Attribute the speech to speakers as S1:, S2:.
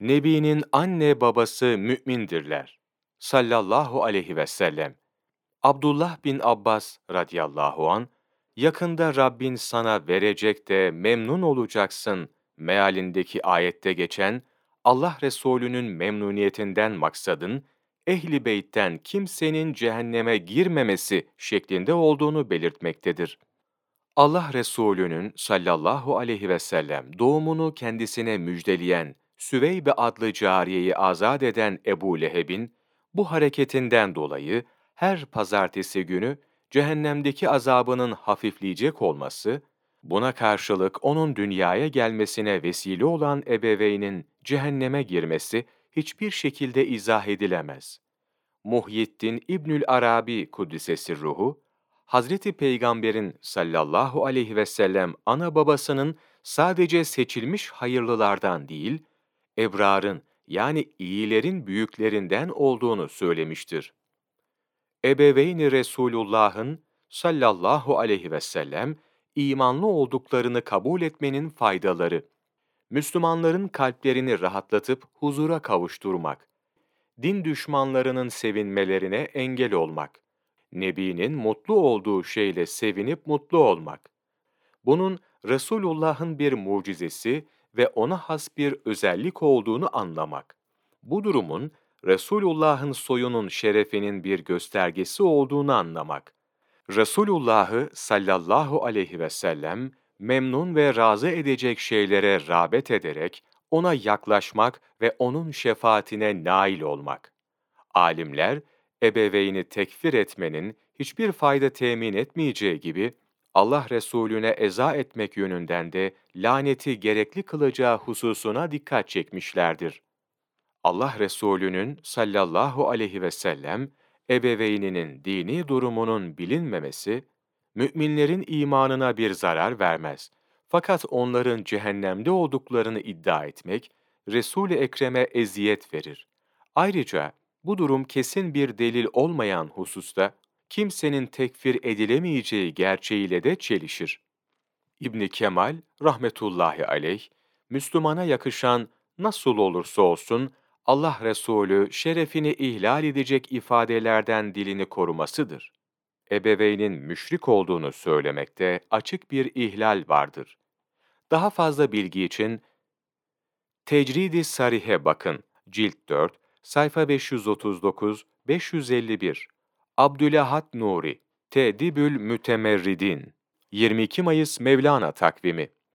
S1: Nebinin anne babası mümindirler. Sallallahu aleyhi ve sellem. Abdullah bin Abbas radıyallahu an yakında Rabbin sana verecek de memnun olacaksın mealindeki ayette geçen Allah Resulü'nün memnuniyetinden maksadın ehli beytten kimsenin cehenneme girmemesi şeklinde olduğunu belirtmektedir. Allah Resulü'nün sallallahu aleyhi ve sellem doğumunu kendisine müjdeleyen Süveybe adlı cariyeyi azat eden Ebu Leheb'in bu hareketinden dolayı her pazartesi günü cehennemdeki azabının hafifleyecek olması, buna karşılık onun dünyaya gelmesine vesile olan ebeveynin cehenneme girmesi hiçbir şekilde izah edilemez. Muhyiddin İbnül Arabi Kuddisesi ruhu, Hazreti Peygamber'in sallallahu aleyhi ve sellem ana babasının sadece seçilmiş hayırlılardan değil, ebrarın yani iyilerin büyüklerinden olduğunu söylemiştir. Ebeveyni Resulullah'ın sallallahu aleyhi ve sellem imanlı olduklarını kabul etmenin faydaları. Müslümanların kalplerini rahatlatıp huzura kavuşturmak. Din düşmanlarının sevinmelerine engel olmak. Nebinin mutlu olduğu şeyle sevinip mutlu olmak. Bunun Resulullah'ın bir mucizesi ve ona has bir özellik olduğunu anlamak. Bu durumun Resulullah'ın soyunun şerefinin bir göstergesi olduğunu anlamak. Resulullah'ı sallallahu aleyhi ve sellem memnun ve razı edecek şeylere rağbet ederek ona yaklaşmak ve onun şefaatine nail olmak. Alimler, ebeveyni tekfir etmenin hiçbir fayda temin etmeyeceği gibi, Allah Resulüne eza etmek yönünden de laneti gerekli kılacağı hususuna dikkat çekmişlerdir. Allah Resulü'nün sallallahu aleyhi ve sellem ebeveyninin dini durumunun bilinmemesi, müminlerin imanına bir zarar vermez. Fakat onların cehennemde olduklarını iddia etmek, Resul-i Ekrem'e eziyet verir. Ayrıca bu durum kesin bir delil olmayan hususta, kimsenin tekfir edilemeyeceği gerçeğiyle de çelişir. İbn Kemal rahmetullahi aleyh, Müslümana yakışan nasıl olursa olsun Allah Resulü şerefini ihlal edecek ifadelerden dilini korumasıdır. Ebeveynin müşrik olduğunu söylemekte açık bir ihlal vardır. Daha fazla bilgi için Tecridi Sarih'e bakın. Cilt 4, sayfa 539-551. Abdülahat Nuri, Tedibül Mütemerridin. 22 Mayıs Mevlana takvimi.